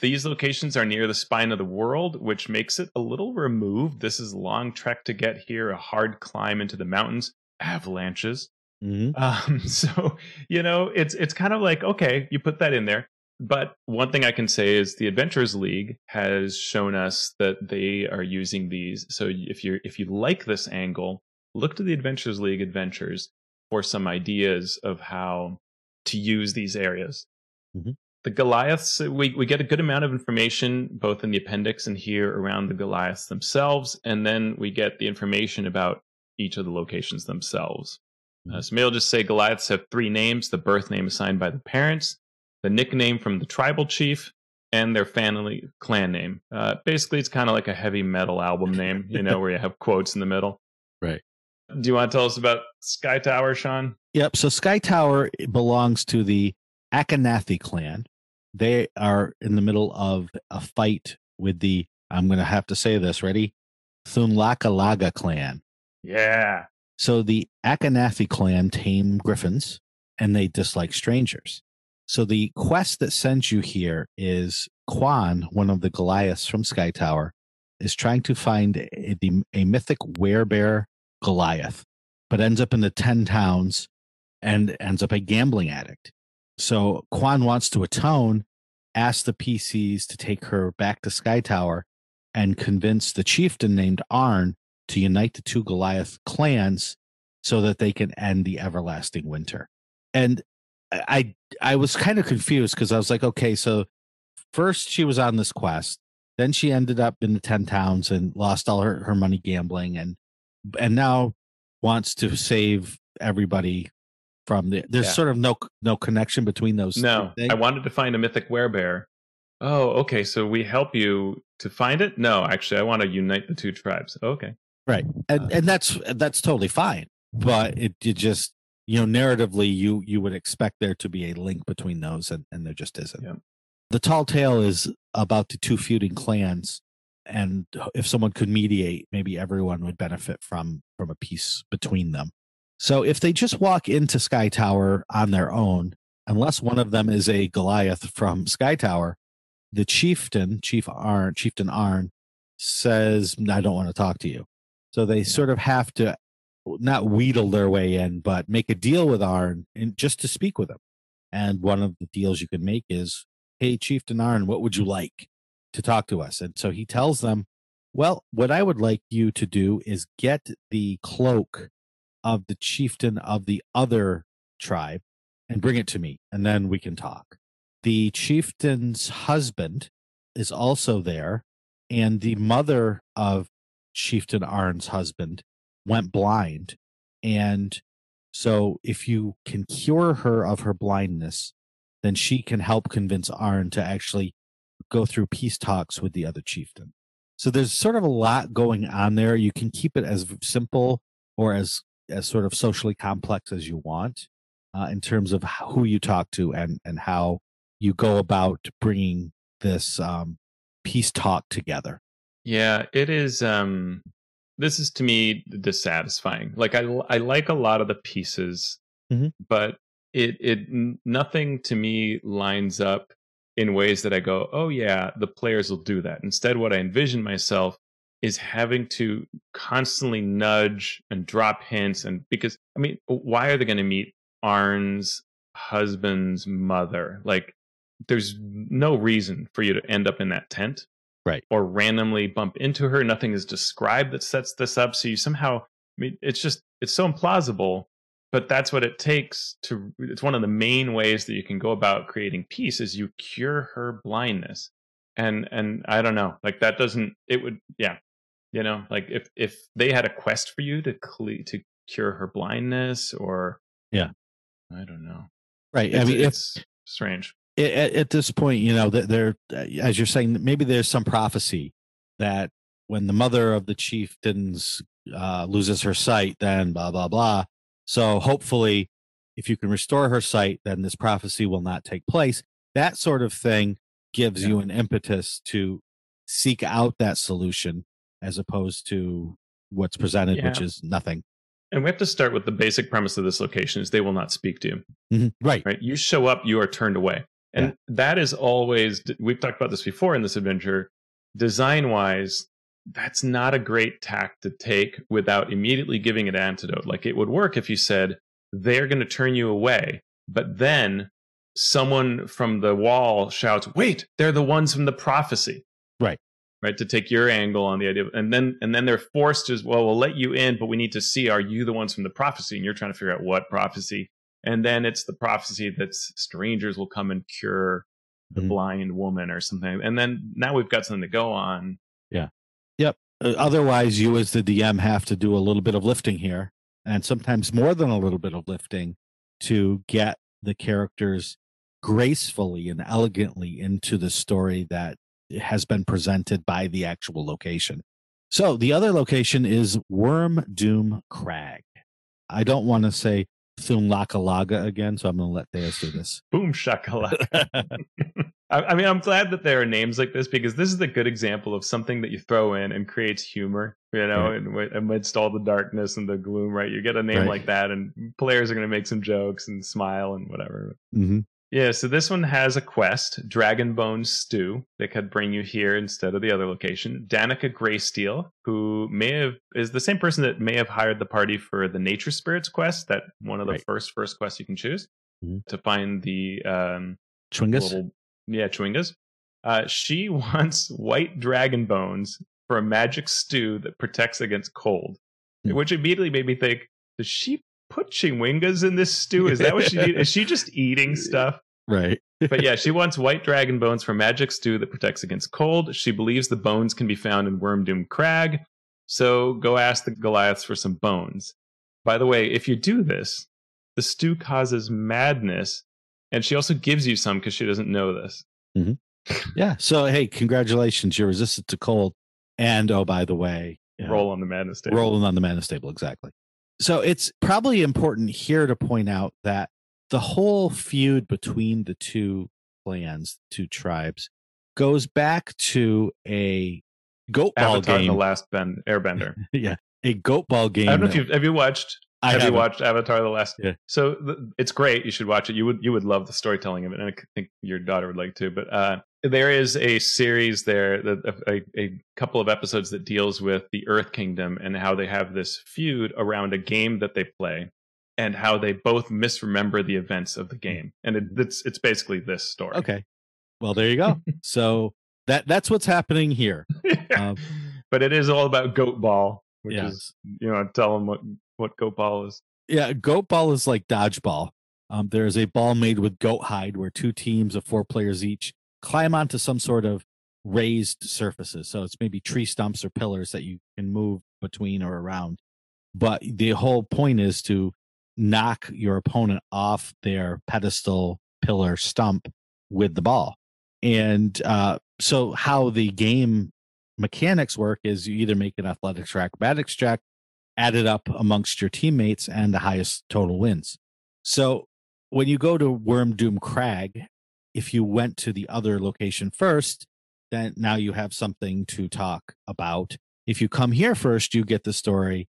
these locations are near the spine of the world, which makes it a little removed. This is a long trek to get here, a hard climb into the mountains, avalanches. Mm-hmm. Um, so you know, it's it's kind of like okay, you put that in there. But one thing I can say is the Adventurers League has shown us that they are using these. So if you if you like this angle, look to the Adventurers League adventures for some ideas of how to use these areas. Mhm. The Goliaths, we, we get a good amount of information both in the appendix and here around the Goliaths themselves, and then we get the information about each of the locations themselves. Uh, so maybe I'll just say Goliaths have three names the birth name assigned by the parents, the nickname from the tribal chief, and their family clan name. Uh, basically, it's kind of like a heavy metal album name, you know, where you have quotes in the middle. Right. Do you want to tell us about Sky Tower, Sean? Yep. So Sky Tower belongs to the Akanathi clan. They are in the middle of a fight with the, I'm going to have to say this, ready? Thunlakalaga clan. Yeah. So the Akanathi clan tame griffins and they dislike strangers. So the quest that sends you here is Quan, one of the Goliaths from Sky Tower, is trying to find a, a mythic werebear Goliath, but ends up in the 10 towns and ends up a gambling addict. So Quan wants to atone, asks the PCs to take her back to Sky Tower and convince the chieftain named Arn to unite the two Goliath clans so that they can end the everlasting winter. And I I was kind of confused because I was like, okay, so first she was on this quest, then she ended up in the ten towns and lost all her, her money gambling, and and now wants to save everybody from the. There's Yeah. sort of no no connection between those. No. I wanted to find a mythic werebear. Oh, okay. So we help you to find it? No, actually, I want to unite the two tribes. Okay. Right, and and that's that's totally fine. But it you just you know narratively you you would expect there to be a link between those, and and there just isn't. Yeah. The tall tale is about the two feuding clans, and if someone could mediate, maybe everyone would benefit from from a peace between them. So if they just walk into Sky Tower on their own, unless one of them is a Goliath from Sky Tower, the chieftain, Chief Arn, Chieftain Arn, says, "I don't want to talk to you." So they sort of have to not wheedle their way in, but make a deal with Arn and just to speak with him. And one of the deals you can make is, "Hey, Chieftain Arn, what would you like to talk to us?" And so he tells them, "Well, what I would like you to do is get the cloak of the chieftain of the other tribe and bring it to me, and then we can talk." The chieftain's husband is also there, and the mother of Chieftain Arn's husband went blind. And so, if you can cure her of her blindness, then she can help convince Arn to actually go through peace talks with the other chieftain. So there's sort of a lot going on there. You can keep it as simple or as as sort of socially complex as you want uh, in terms of who you talk to and and how you go about bringing this um, peace talk together. Yeah, it is. Um, this is to me dissatisfying. Like I, I like a lot of the pieces, Mhm. but it, it, nothing to me lines up in ways that I go, oh yeah, the players will do that. Instead, what I envision myself is having to constantly nudge and drop hints, and because I mean, why are they going to meet Arn's husband's mother? Like, there's no reason for you to end up in that tent or randomly bump into her. Nothing is described that sets this up. So you somehow, I mean, it's just, it's so implausible, but that's what it takes to, it's one of the main ways that you can go about creating peace is you cure her blindness. And, and I don't know, like that doesn't, it would, yeah, you know, like if, if they had a quest for you to cle- to cure her blindness or, Yeah. I don't know. Right. I It's, mean, if it's strange. At, at this point, you know, that there, as you're saying, maybe there's some prophecy that when the mother of the chieftains uh, loses her sight, then blah blah blah. So hopefully, if you can restore her sight, then this prophecy will not take place. That sort of thing gives Yeah. you an impetus to seek out that solution as opposed to what's presented, which is nothing. And we have to start with the basic premise of this location is they will not speak to you. Mhm. Right. right? You show up, you are turned away. And Yeah. that is always, we've talked about this before in this adventure, design wise, that's not a great tack to take without immediately giving it antidote. Like it would work if you said, they're going to turn you away, but then someone from the wall shouts, wait, they're the ones from the prophecy. Right. Right. To take your angle on the idea. And then, and then they're forced as well, we'll let you in, but we need to see, are you the ones from the prophecy? And you're trying to figure out what prophecy and then it's the prophecy that strangers will come and cure the Mhm. blind woman or something and then now we've got something to go on Yeah. Yep. otherwise, you as the DM have to do a little bit of lifting here, and sometimes more than a little bit of lifting to get the characters gracefully and elegantly into the story that has been presented by the actual location. So the other location is Worm Doom Crag. I don't want to say Thunlakalaga again, so I'm going to let Teos do this. boom shakalaka I, I mean i'm glad that there are names like this because this is a good example of something that you throw in and creates humor you know Right. amidst all the darkness and the gloom right you get a name Right. like that and players are going to make some jokes and smile and whatever hmm Yeah, so this one has a quest, Dragonbone Stew, that could bring you here instead of the other location. Danica Greysteel, who may have is the same person that may have hired the party for the Nature Spirits quest, that one of the Right. first first quests you can choose Mhm. to find the um Chwingus? little yeah, Chwingas. Uh, she wants white dragon bones for a magic stew that protects against cold. Hmm. Which immediately made me think, does she put chewingas in this stew? Is that what she did? Is she just eating stuff? Right. but yeah, she wants white dragon bones for magic stew that protects against cold. She believes the bones can be found in Wormdoom Crag. So go ask the Goliaths for some bones. by the way, if you do this, the stew causes madness. And she also gives you some because she doesn't know this. Mm-hmm. Yeah. So hey, congratulations, you're resistant to cold. And oh, by the way, know, Roll on the madness table. rolling on the madness table exactly so it's probably important here to point out that the whole feud between the two clans two tribes goes back to a goat ball Avatar: game The Last Ben- Airbender. yeah a goat ball game I don't know if you've have you watched. I have you haven't. watched Avatar: The Last? Yeah. So th- it's great. You should watch it. You would you would love the storytelling of it, and I think your daughter would like to. But uh, there is a series there that a, a couple of episodes that deals with the Earth Kingdom and how they have this feud around a game that they play, and how they both misremember the events of the game. And it, it's it's basically this story. okay well there you go so that that's what's happening here Um, but it is all about goat ball, which Yes. is you know tell them what what goat ball is. Yeah, goat ball is like dodgeball. Um, there is a ball made with goat hide where two teams of four players each climb onto some sort of raised surfaces. So it's maybe tree stumps or pillars that you can move between or around. But the whole point is to knock your opponent off their pedestal, pillar, stump with the ball. And uh, so, how the game mechanics work is you either make an athletics or acrobatics check, add it up amongst your teammates, and the highest total wins. So, when you go to Worm Doom Crag, if you went to the other location first, then now you have something to talk about. If you come here first, you get the story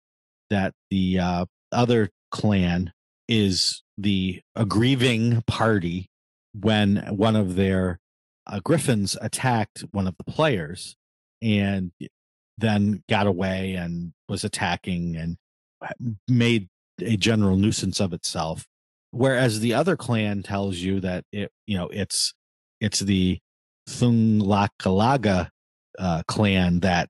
that the uh, other clan is the aggrieving party when one of their uh, griffins attacked one of the players and then got away and was attacking and made a general nuisance of itself. Whereas the other clan tells you that it you know it's it's the Thunglakalaga uh, clan that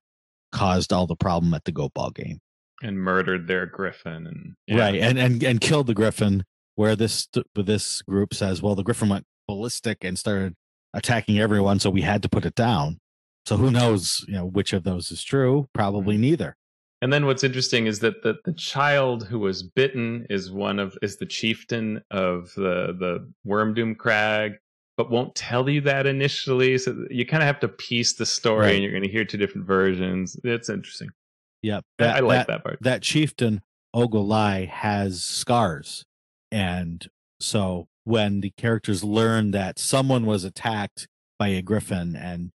caused all the problem at the goat ball game and murdered their griffin and yeah. right and and and killed the griffin where this this group says well the griffin went ballistic and started attacking everyone so we had to put it down. So who knows you know which of those is true? Probably mm-hmm. neither. And then what's interesting is that the, the child who was bitten is one of is the chieftain of the the wormdoom crag but won't tell you that initially so you kind of have to piece the story Right. and you're going to hear two different versions. It's interesting yep I- i like that, part that chieftain Ogolai has scars. And so when the characters learn that someone was attacked by a griffin and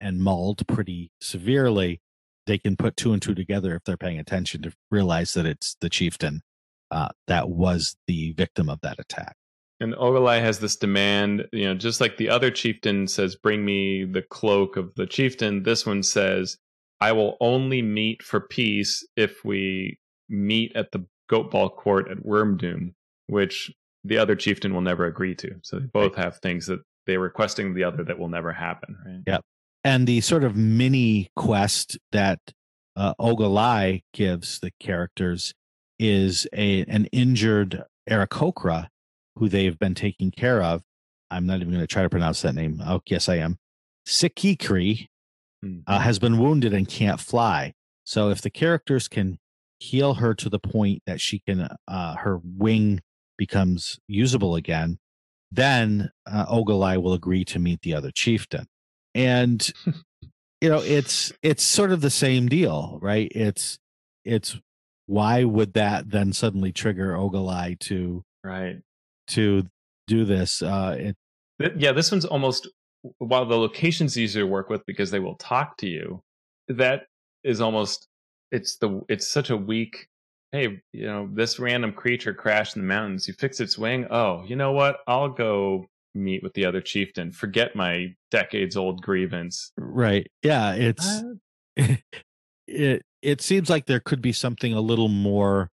and mauled pretty severely, they can put two and two together if they're paying attention to realize that it's the chieftain uh, that was the victim of that attack. And Ogolai has this demand, you know, just like the other chieftain says, bring me the cloak of the chieftain. This one says, I will only meet for peace if we meet at the goat ball court at Wormdoom, which the other chieftain will never agree to. So they both have things that they're requesting the other that will never happen, right? Yeah. And the sort of mini quest that uh, Ogolai gives the characters is a an injured Aarakocra who they've been taking care of. I'm not even going to try to pronounce that name. Oh, yes, I am. Sikikri Mhm. uh, has been wounded and can't fly. So if the characters can heal her to the point that she can, uh, her wing becomes usable again, then uh, Ogolai will agree to meet the other chieftain. And you know, it's it's sort of the same deal, right? It's it's why would that then suddenly trigger Ogolai to Right. to do this? Uh, it, Yeah, this one's almost while the location's easier to work with because they will talk to you. That is almost it's the it's such a weak. Hey, you know this random creature crashed in the mountains. You fix its wing. Oh, you know what? I'll go meet with the other chieftain. Forget my decades old grievance. right? Yeah, it's uh it. It seems like there could be something a little more,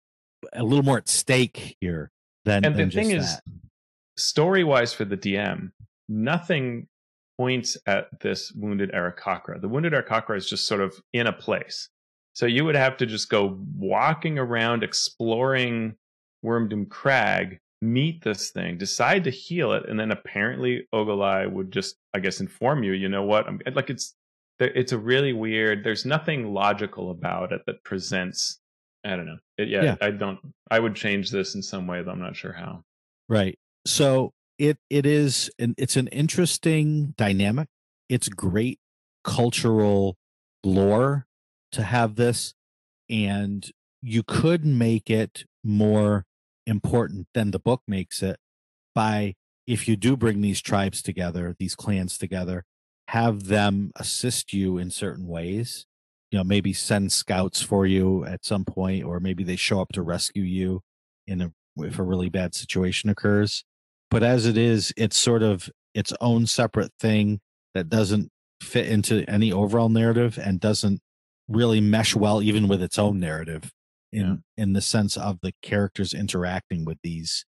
a little more at stake here than. and the than just thing is, that. story wise for the DM, nothing points at this wounded Aarakocra. The wounded Aarakocra is just sort of in a place. So you would have to just go walking around exploring Wormdoom Crag, meet this thing, decide to heal it, and then apparently Ogolai would just, I guess, inform you. You know what? I'm like it's it's a really weird. There's nothing logical about it that presents I don't know. It, yeah, Yeah. I don't. I would change this in some way, though I'm not sure how. Right. So it it is an it's an interesting dynamic. It's great cultural lore to have this and you could make it more important than the book makes it by if you do bring these tribes together, these clans together, have them assist you in certain ways. You know, maybe send scouts for you at some point, or maybe they show up to rescue you in a if a really bad situation occurs. But as it is, it's sort of its own separate thing that doesn't fit into any overall narrative and doesn't really mesh well even with its own narrative in in the sense of the characters interacting with these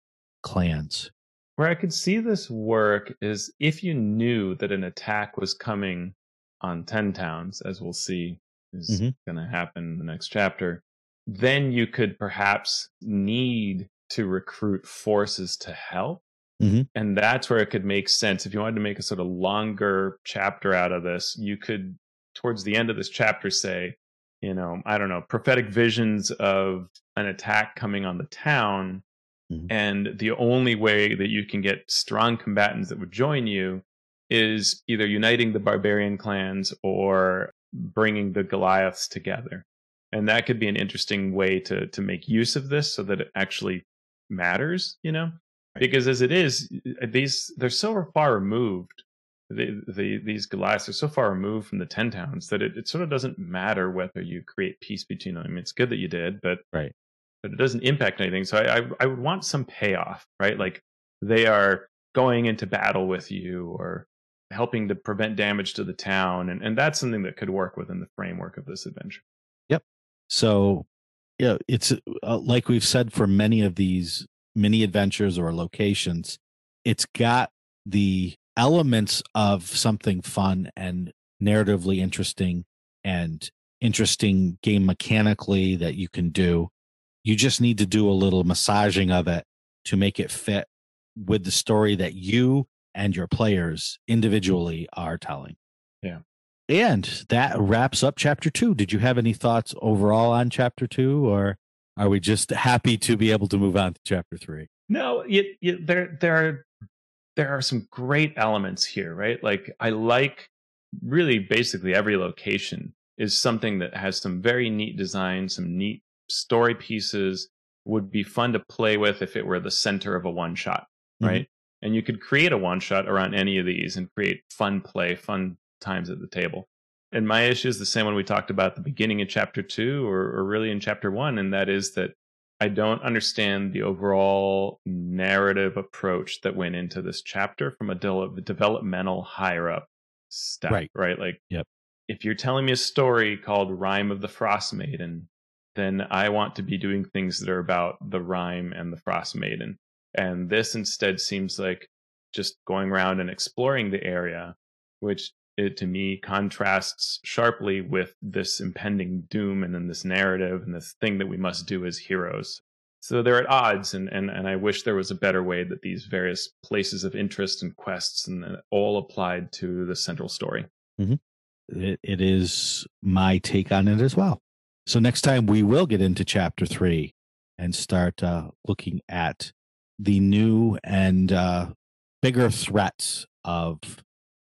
clans. Where I could see this work is if you knew that an attack was coming on 10 towns, as we'll see is Mhm. going to happen in the next chapter, then you could perhaps need to recruit forces to help. Mhm. And that's where it could make sense. If you wanted to make a sort of longer chapter out of this, you could, towards the end of this chapter, say, you know, I don't know, prophetic visions of an attack coming on the town. Mhm. And the only way that you can get strong combatants that would join you is either uniting the barbarian clans or bringing the Goliaths together. And that could be an interesting way to to make use of this so that it actually matters, you know? Because as it is, these they're so far removed. The, the these Goliaths are so far removed from the ten towns that it, it sort of doesn't matter whether you create peace between them. I mean, it's good that you did, but Right. but it doesn't impact anything. So I, I I would want some payoff, right? Like they are going into battle with you or helping to prevent damage to the town, and and that's something that could work within the framework of this adventure. Yep so, yeah, it's uh, like we've said for many of these mini adventures or locations, it's got the elements of something fun and narratively interesting and interesting game mechanically that you can do. You just need to do a little massaging of it to make it fit with the story that you and your players individually are telling. Yeah. And that wraps up chapter two. Did you have any thoughts overall on chapter two, or are we just happy to be able to move on to chapter three? No, you, you, there there are there are some great elements here, right? Like I like really basically every location is something that has some very neat design, some neat story pieces. Would be fun to play with if it were the center of a one shot, Mhm. right? And you could create a one shot around any of these and create fun play, fun times at the table. And my issue is the same one we talked about at the beginning of chapter two, or, or really in chapter one, and that is that I don't understand the overall narrative approach that went into this chapter from a de- developmental higher up step, Right. Right. Like, Yep. if you're telling me a story called Rime of the Frostmaiden, then I want to be doing things that are about the rhyme and the Frost Maiden. And this instead seems like just going around and exploring the area, which it to me contrasts sharply with this impending doom and then this narrative and this thing that we must do as heroes. So they're at odds, and, and, and I wish there was a better way that these various places of interest and quests and all applied to the central story. It, it is my take on it as well. So next time we will get into chapter three and start uh, looking at the new and uh, bigger threats of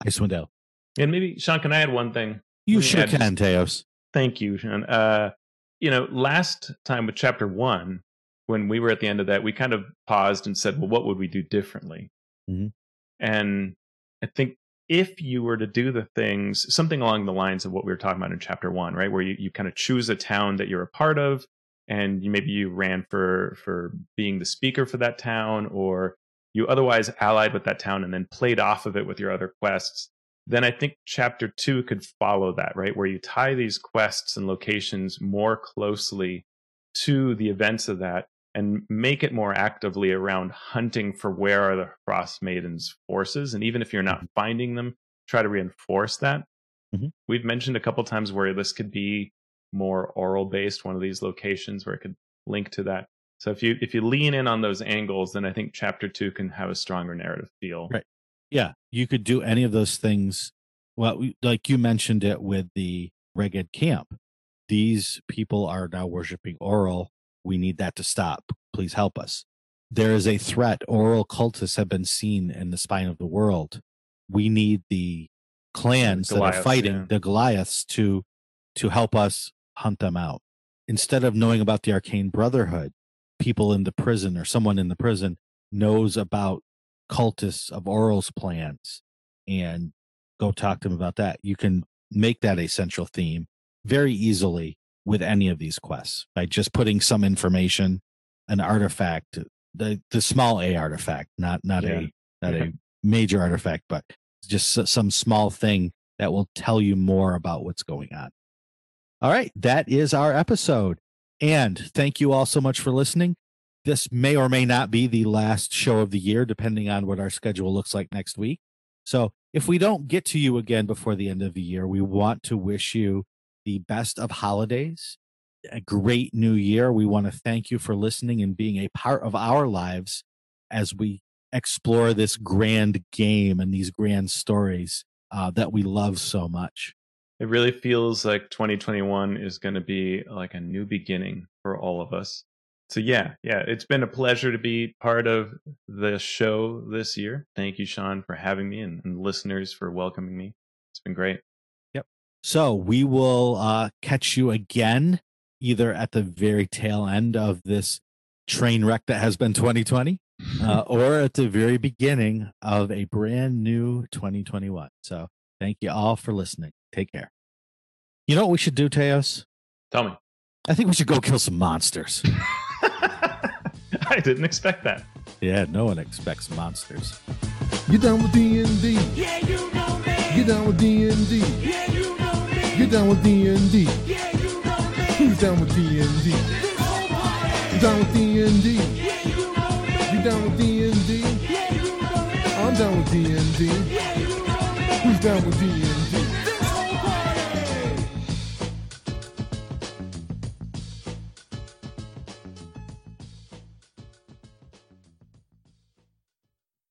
Icewind Dale. And maybe Sean, can I add one thing? You sure add can, Teos. Thank you, Sean. Uh, you know, last time with chapter one, when we were at the end of that, we kind of paused and said, well, what would we do differently? Mhm. And I think if you were to do the things, something along the lines of what we were talking about in chapter one, right? Where you, you kind of choose a town that you're a part of and you, maybe you ran for, for being the speaker for that town or you otherwise allied with that town and then played off of it with your other quests then I think chapter two could follow that, right? Where you tie these quests and locations more closely to the events of that and make it more actively around hunting for where are the Frost Maiden's forces. And even if you're not finding them, try to reinforce that. Mhm. We've mentioned a couple times where this could be more Auril based, one of these locations where it could link to that. So if you if you lean in on those angles, then I think chapter two can have a stronger narrative feel. Right. Yeah, you could do any of those things. Well, we- like you mentioned it with the Reghed camp. these people are now worshiping Auril. We need that to stop. Please help us. There is a threat. Auril cultists have been seen in the spine of the world. We need the clans that are fighting yeah. the Goliaths to to help us hunt them out. Instead of knowing about the arcane brotherhood, people in the prison or someone in the prison knows about cultists of Auril's plans and go talk to them about that. You can make that a central theme very easily with any of these quests by just putting some information, an artifact, the the small A artifact, not not Yeah. a not a major artifact, but just some small thing that will tell you more about what's going on. All right, that is our episode. And thank you all so much for listening. This may or may not be the last show of the year, depending on what our schedule looks like next week. So if we don't get to you again before the end of the year, we want to wish you the best of holidays, a great new year. We want to thank you for listening and being a part of our lives as we explore this grand game and these grand stories uh, that we love so much. It really feels like 2021 is going to be like a new beginning for all of us. So yeah, yeah, it's been a pleasure to be part of the show this year. Thank you, Sean, for having me and, and listeners for welcoming me. It's been great. Yep. So we will uh, catch you again, either at the very tail end of this train wreck that has been 2020, uh, or at the very beginning of a brand new 2021. So thank you all for listening. Take care. You know what we should do, Teos? Tell me. I think we should go kill some monsters. I didn't expect that. yeah, no one expects monsters. You down with D&D? Yeah, you know me. Get down with D&D. Yeah, you know me. Get down with D&D. Yeah, you know me. Who's down with D&D? This whole party. You down with D&D? Yeah, you know me. You down with D&D? Yeah, you know me. I'm down with D&D. Yeah, you know me. Who's down with D&D?